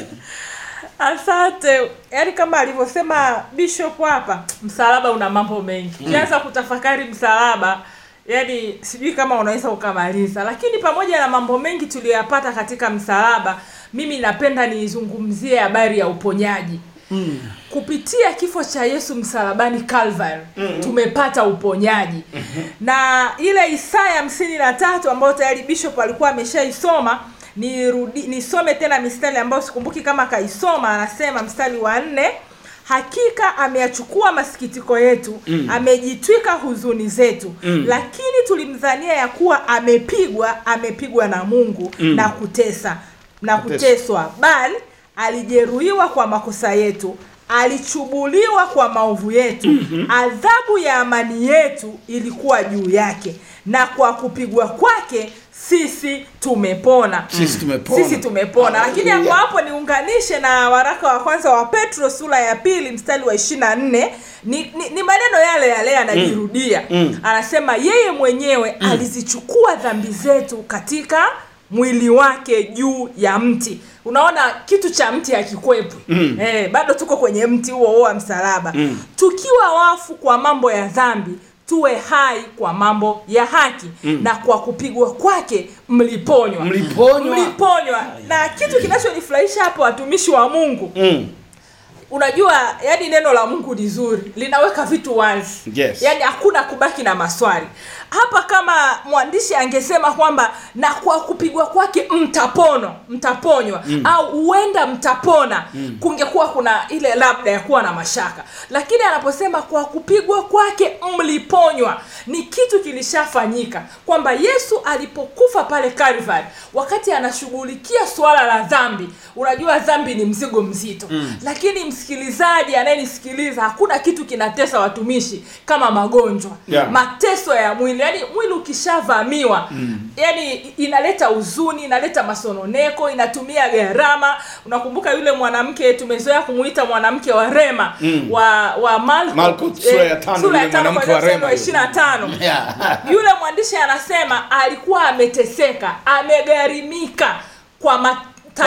asante yaani kama alivyosema bishop hapa msalaba una mambo mengi ukianza kutafakari msalaba yaani sijui kama unaweza ukamaliza lakini pamoja na mambo mengi tuliyoyapata katika msalaba mimi napenda niizungumzie habari ya uponyaji mm. kupitia kifo cha yesu msalabani calvary mm. tumepata uponyaji mm-hmm. na ile isaya hamsini na tatu ambayo tayari bishop alikuwa ameshaisoma nirudi nisome tena mistari ambayo sikumbuki kama akaisoma. anasema mstari wa nne hakika ameyachukua masikitiko yetu mm. amejitwika huzuni zetu mm. lakini tulimdhania ya kuwa amepigwa amepigwa na mungu mm. na kutesa na kuteswa bali alijeruhiwa kwa makosa yetu alichubuliwa kwa maovu yetu mm-hmm. adhabu ya amani yetu ilikuwa juu yake na kwa kupigwa kwake sisi tumepona Sisi tumepona. sisi tumepona lakini hapo hapo niunganishe na waraka wa kwanza wa petro sura ya pili mstari wa ishiri na nne ni, ni, ni maneno yale yale yanajirudia mm. anasema yeye mwenyewe mm. alizichukua dhambi zetu katika mwili wake juu ya mti unaona kitu cha mti hakikwepwi mm. eh, bado tuko kwenye mti huo huo wa msalaba mm. tukiwa wafu kwa mambo ya dhambi tuwe hai kwa mambo ya haki mm. na kwa kupigwa kwake mliponywa Mliponywa. mliponywa na kitu kinachonifurahisha hapo watumishi wa mungu mm. Unajua yani neno la mungu ni zuri linaweka vitu wazi Yes. yani hakuna kubaki na maswali hapa kama mwandishi angesema kwamba na kwa kupigwa kwake mtapono mtaponywa mm. au huenda mtapona mm. kungekuwa kuna ile labda ya kuwa na mashaka lakini anaposema kwa kupigwa kwake mliponywa ni kitu kilishafanyika kwamba yesu alipokufa pale Calvary wakati anashughulikia swala la dhambi unajua dhambi ni mzigo mzito mm. lakini msikilizaji anayenisikiliza hakuna kitu kinatesa watumishi kama magonjwa Yeah. mateso ya mwili yaani mwili ukishavamiwa mm. yaani inaleta huzuni inaleta masononeko inatumia gharama unakumbuka yule mwanamke tumezoea kumuita mwanamke wa rema mm. wa wa Marko, Marko sura ya tano, sura yule ishirini na tano [LAUGHS] mwandishi anasema alikuwa ameteseka amegharimika kwa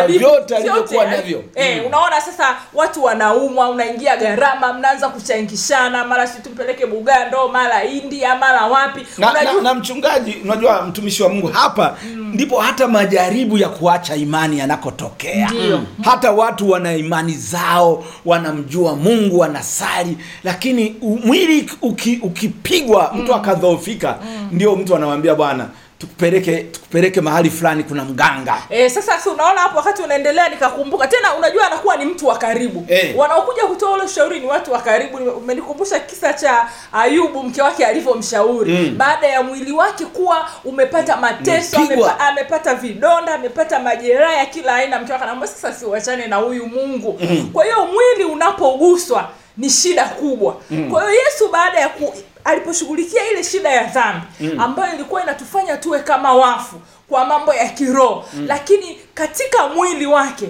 vyote alivyokuwa navyo. eh, unaona sasa watu wanaumwa unaingia gharama mnaanza kuchangishana mara si tumpeleke bugando mara india mara wapi. Na, na, Unajua- na mchungaji unajua mtumishi wa mungu hapa ndipo hata majaribu ya kuacha imani yanakotokea. Mm. hata watu wana imani zao wanamjua mungu wanasali lakini mwili uki, ukipigwa mtu akadhoofika ndio mtu anawambia bwana tukupeleke tukupeleke mahali fulani kuna mganga. E, sasa si unaona hapo wakati unaendelea nikakumbuka. Tena unajua anakuwa ni mtu wa karibu. Eh. wanaokuja kutoa ule ushauri ni watu wa karibu. Umenikumbusha kisa cha ayubu mke wake alivyomshauri. Mm. baada ya mwili wake kuwa umepata mateso amepa, amepata vidonda amepata majeraha ya kila aina mke wake anaambia sasa siwachane na huyu mungu. Kwa hiyo mwili unapoguswa ni shida kubwa. Kwa hiyo yesu baada ya ku, aliposhughulikia ile shida ya dhambi ambayo ilikuwa inatufanya tuwe kama wafu kwa mambo ya kiroho. Lakini katika mwili wake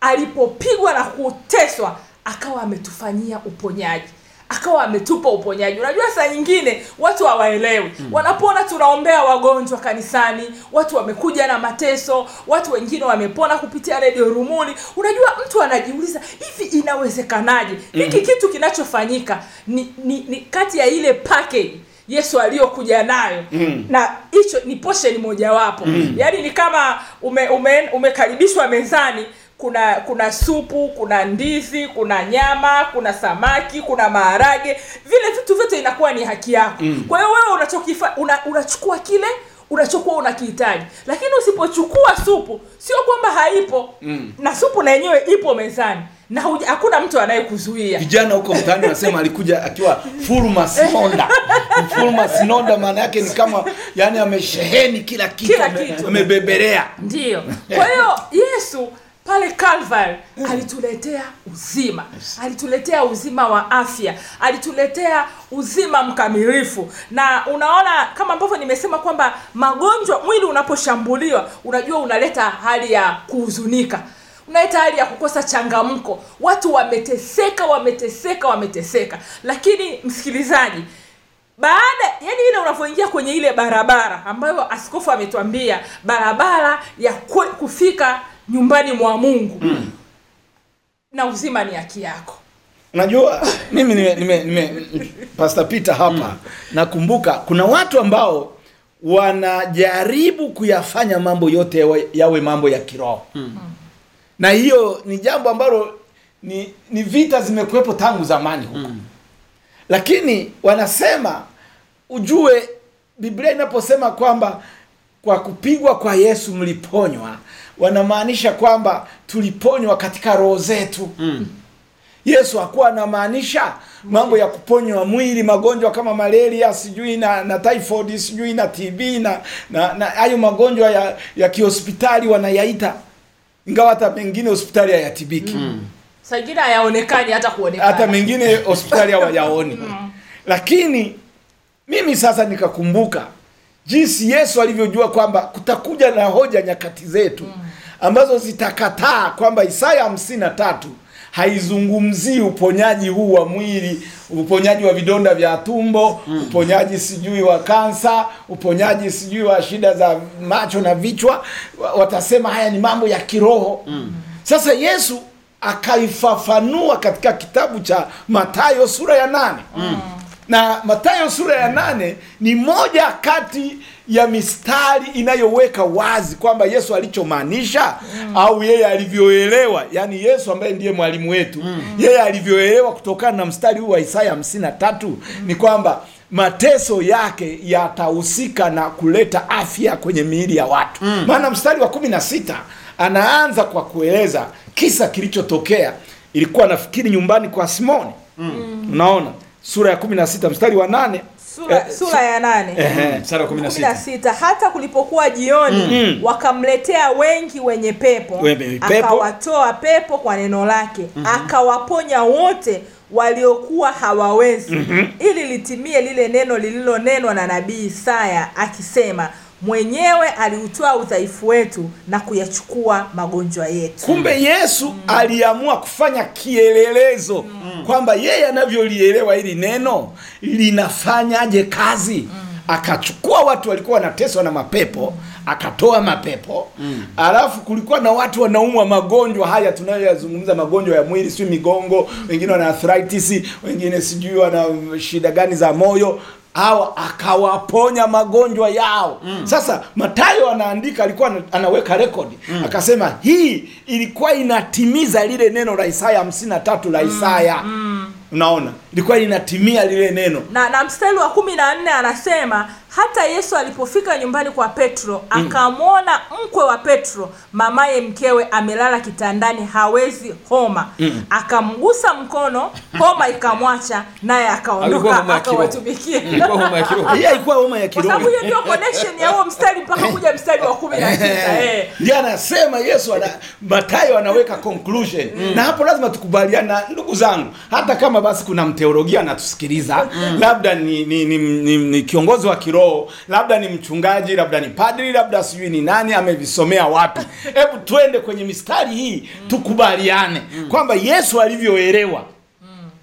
alipopigwa na kuteswa akawa ametufanyia uponyaji akawa ametupa uponyaji. Unajua saa nyingine watu hawaelewi. Mm. wanapoona tunaombea wagonjwa kanisani watu wamekuja na mateso watu wengine wamepona kupitia redio rumuni unajua mtu anajiuliza hivi inawezekanaje? Hiki kitu kinachofanyika ni, ni, ni kati ya ile package yesu aliyokuja nayo. Mm. na hicho ni posheni mojawapo. Mm. yaani ni kama ume, ume, umekaribishwa mezani kuna kuna supu kuna ndizi kuna nyama kuna samaki kuna maharage. Vile vitu vyote inakuwa ni haki yako. Mm. kwa hiyo wewe unachokifa una, unachukua kile unachokuwa unakihitaji. Lakini usipochukua supu sio kwamba haipo. Mm. na supu na yenyewe ipo mezani. Na hakuna mtu anayekuzuia. Vijana huko mtaani wanasema alikuja akiwa fulmasnonda [LAUGHS] fulmasnonda maana yake ni kama yani amesheheni kila kitu. amebeberea ndio. Kwa hiyo yesu pale calvary alituletea uzima. Alituletea uzima wa afya. Alituletea uzima mkamilifu. Na unaona kama ambavyo nimesema kwamba magonjwa mwili unaposhambuliwa unajua unaleta hali ya kuhuzunika. Unaleta hali ya kukosa changamko. Watu wameteseka wameteseka wameteseka. Lakini msikilizaji baada yani ile unavyoingia kwenye ile barabara ambayo askofu ametuambia barabara ya kwe, kufika nyumbani mwa mungu. Mm. na uzima ni haki yako. Unajua [LAUGHS] mimi nime, nime, nime pastor peter hapa nakumbuka kuna watu ambao wanajaribu kuyafanya mambo yote yawe, yawe mambo ya kiroho. Na hiyo ni jambo ambalo ni, ni vita zimekuwepo tangu zamani huko. Lakini wanasema ujue biblia inaposema kwamba kwa kupigwa kwa yesu mliponywa wanamaanisha kwamba tuliponywa katika roho zetu. Mm. yesu hakuwa anamaanisha mambo ya kuponywa mwili magonjwa kama malaria sijui na, na typhoid sijui na tb na na na hayo magonjwa ya, ya kihospitali wanayaita. Ingawa hata mengine hospitali hayatibiki. Mm. Hayaonekani hata kuonekana. Hata mengine hospitali hawayaoni. [LAUGHS] Lakini mimi sasa nikakumbuka jinsi yesu alivyojua kwamba kutakuja na hoja nyakati zetu ambazo zitakataa kwamba isaya hamsini na tatu haizungumzii uponyaji huu wa mwili uponyaji wa vidonda vya tumbo uponyaji sijui wa kansa uponyaji sijui wa shida za macho na vichwa. Watasema haya ni mambo ya kiroho. Sasa yesu akaifafanua katika kitabu cha matayo sura ya nane. Na matayo sura ya nane ni moja kati ya mistari inayoweka wazi kwamba yesu alichomaanisha au yeye alivyoelewa. Yani yesu ambaye ndiye mwalimu wetu yeye alivyoelewa kutokana na mstari huu wa isaya hamsini na tatu ni kwamba mateso yake yatahusika na kuleta afya kwenye miili ya watu. Maana mstari wa kumi na sita anaanza kwa kueleza kisa kilichotokea. Ilikuwa nafikiri nyumbani kwa simoni. Unaona? Sura ya kumi na sita mstari wa nane sura, Eh, sura ya nane. Eh, mstari wa 16 kumi na sita. Hata kulipokuwa jioni wakamletea wengi wenye pepo. Pepo. akawatoa pepo kwa neno lake. Akawaponya wote waliokuwa hawawezi. Ili litimie lile neno lililonenwa na nabii Isaya akisema mwenyewe aliutoa udhaifu wetu na kuyachukua magonjwa yetu. Kumbe yesu aliamua kufanya kielelezo kwamba yeye anavyolielewa hili neno linafanyaje kazi. Akachukua watu walikuwa wanateswa na mapepo akatoa mapepo. Alafu kulikuwa na watu wanaumwa magonjwa haya tunayoyazungumza magonjwa ya mwili sijui migongo wengine wana arthritis wengine sijui wana shida gani za moyo hawa akawaponya magonjwa yao. Sasa matayo anaandika alikuwa anaweka rekodi akasema hii ilikuwa inatimiza lile neno la isaya hamsini na tatu la isaya. Unaona? Ilikuwa inatimia lile neno. Na, na mstari wa kumi na nne anasema hata yesu alipofika nyumbani kwa petro akamwona mkwe wa petro mamaye mkewe amelala kitandani hawezi homa. Akamgusa mkono homa ikamwacha naye akaondoka homa akawatumikia. Ilikuwa homa ya kiroho. hii haikuwa [LAUGHS] homa ya kwa sababu hiyo ndio connection ya huo mstari mpaka kuja mstari wa kumi na tisa [LAUGHS] eh. anasema yesu ana, matayo anaweka conclusion. Na hapo lazima tukubaliana na ndugu zangu. Hata kama basi kuna mteologia anatusikiliza labda ni, ni, ni, ni, ni kiongozi wa kiroho labda ni mchungaji labda ni padri labda sijui ni nani amevisomea wapi. [LAUGHS] Hebu twende kwenye mistari hii tukubaliane kwamba yesu alivyoelewa.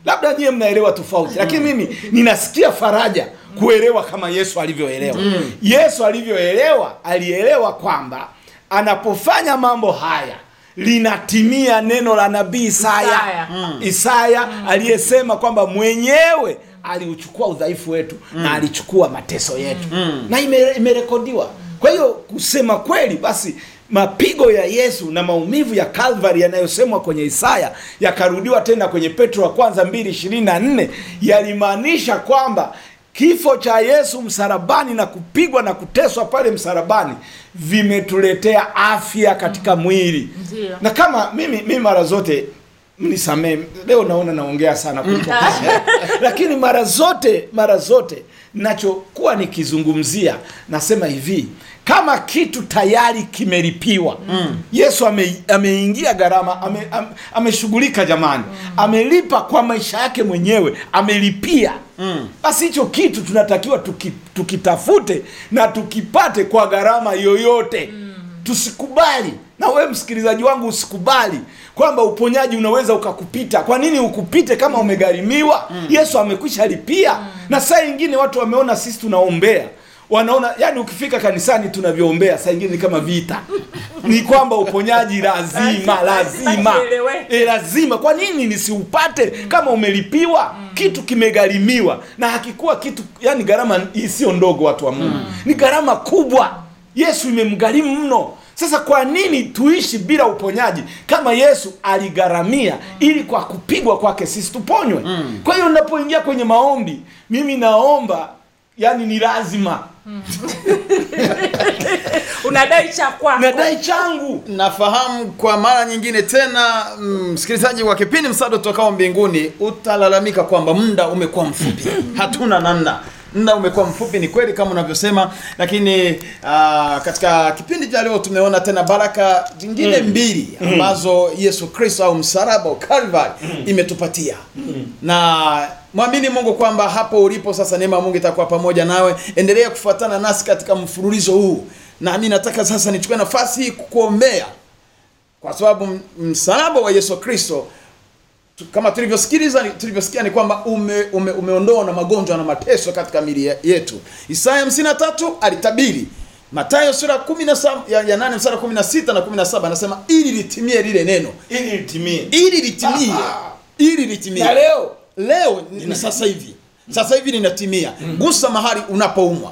Labda nyie mnaelewa tofauti lakini mimi ninasikia faraja kuelewa kama yesu alivyoelewa. Yesu alivyoelewa alielewa kwamba anapofanya mambo haya linatimia neno la nabii isaya. Isaya. isaya aliyesema kwamba mwenyewe aliuchukua udhaifu wetu na alichukua mateso yetu. Na ime- imerekodiwa. Kwa hiyo kusema kweli basi mapigo ya yesu na maumivu ya kalvari yanayosemwa kwenye isaya yakarudiwa tena kwenye petro wa kwanza 224 yalimaanisha kwamba kifo cha yesu msalabani na kupigwa na kuteswa pale msalabani vimetuletea afya katika mwili. Ndiyo. na kama mimi mimi mara zote mnisamee leo naona naongea sana kuliko [LAUGHS] lakini mara zote mara zote nachokuwa nikizungumzia nasema hivi kama kitu tayari kimelipiwa mm. yesu ame, ameingia gharama ameshughulika ame, ameshughulika jamani amelipa kwa maisha yake mwenyewe amelipia mm. basi hicho kitu tunatakiwa tuki, tukitafute na tukipate kwa gharama yoyote mm. Tusikubali. Na wewe msikilizaji wangu usikubali kwamba uponyaji unaweza ukakupita. Kwa nini ukupite kama umegharimiwa? Mm. yesu amekwisha lipia. Mm. na saa ingine watu wameona sisi tunaombea. Wanaona yani ukifika kanisani tunavyoombea saa ingine ni kama vita. [LAUGHS] Ni kwamba uponyaji lazima Lazima. e, lazima. Kwa nini nisiupate kama umelipiwa? Kitu kimegharimiwa. Na hakikuwa kitu yani gharama isiyo ndogo watu wa mungu. Ni gharama kubwa yesu imemgharimu mno. Sasa kwa nini tuishi bila uponyaji? Kama yesu aligharamia ili kwa kupigwa kwake sisi tuponywe. Kwa hiyo napoingia kwenye maombi mimi naomba yani ni lazima. [LAUGHS] Unadai cha kwako. Nadai changu. Nafahamu kwa mara nyingine tena mm, msikilizaji wa kipindi msaada utokao mbinguni utalalamika kwamba muda umekuwa mfupi. [CLEARS THROAT] Hatuna namna muda umekuwa mfupi ni kweli kama unavyosema lakini uh, katika kipindi cha leo tumeona tena baraka zingine mbili ambazo yesu kristo au msalaba wa Calvary imetupatia. Na mwamini mungu kwamba hapo ulipo sasa neema ya mungu itakuwa pamoja nawe. Endelea kufuatana nasi katika mfululizo huu. Nami nataka sasa nichukue nafasi hii kukuombea kwa sababu msalaba wa yesu kristo kama tulivyosikiliza tulivyosikia ni kwamba ume, ume, umeondoa na magonjwa na mateso katika mili yetu. Isaya 53 alitabiri. Matayo sura 17 ya, ya 8 msara 16 na 17 anasema ili litimie lile neno. Ili litimie. Ili litimie. Ili litimie. Na leo? Leo ni sasa hivi. Sasa hivi linatimia gusa mahali unapoumwa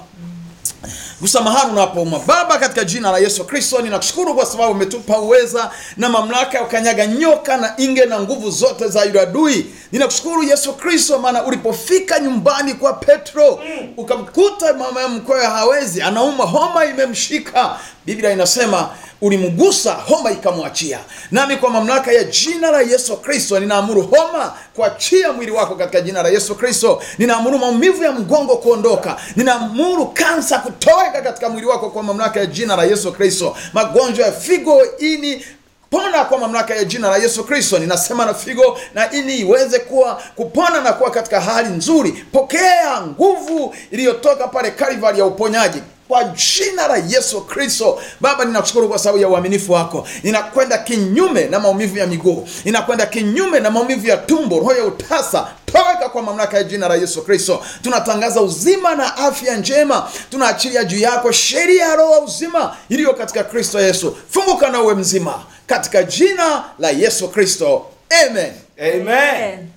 gusa unapouma. baba katika jina la yesu kristo ninakushukuru kwa sababu umetupa uweza na mamlaka ya ukanyaga nyoka na inge na nguvu zote za yule adui ninakushukuru yesu kristo maana ulipofika nyumbani kwa petro ukamkuta mama mkwe hawezi anauma, homa imemshika biblia inasema ulimgusa homa ikamwachia. Nami kwa mamlaka ya jina la yesu kristo ninaamuru homa kuachia mwili wako katika jina la yesu kristo. Ninaamuru maumivu ya mgongo kuondoka. Ninaamuru kansa kutoweka katika mwili wako kwa mamlaka ya jina la yesu kristo. Magonjwa ya figo ini pona kwa mamlaka ya jina la yesu kristo. Ninasema na figo na ini iweze kuwa kupona na kuwa katika hali nzuri. Pokea nguvu iliyotoka pale kalvari ya uponyaji kwa jina la Yesu Kristo. Baba, ninakushukuru kwa sababu ya uaminifu wako. Ninakwenda kinyume na maumivu ya miguu, ninakwenda kinyume na maumivu ya tumbo, roho ya utasa toka kwa mamlaka ya jina la Yesu Kristo. Tunatangaza uzima na afya njema, tunaachilia juu yako sheria ya roho uzima iliyo katika Kristo Yesu. Funguka na uwe mzima katika jina la Yesu Kristo, amen. Amen.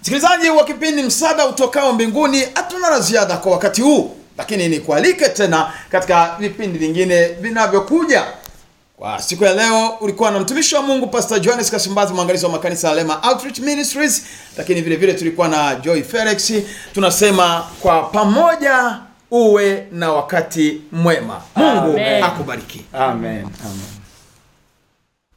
Msikilizaji wa kipindi msaada utokao mbinguni, hatuna la ziada kwa wakati huu, lakini nikualike tena katika vipindi vingine vinavyokuja. Kwa siku ya leo ulikuwa na mtumishi wa Mungu Pastor Johannes Kasimbazi, mwangalizi wa makanisa ya Lema Outreach Ministries, lakini vile vile tulikuwa na Joy Felix. Tunasema kwa pamoja uwe na wakati mwema. Mungu Amen. akubariki. Amen. Amen.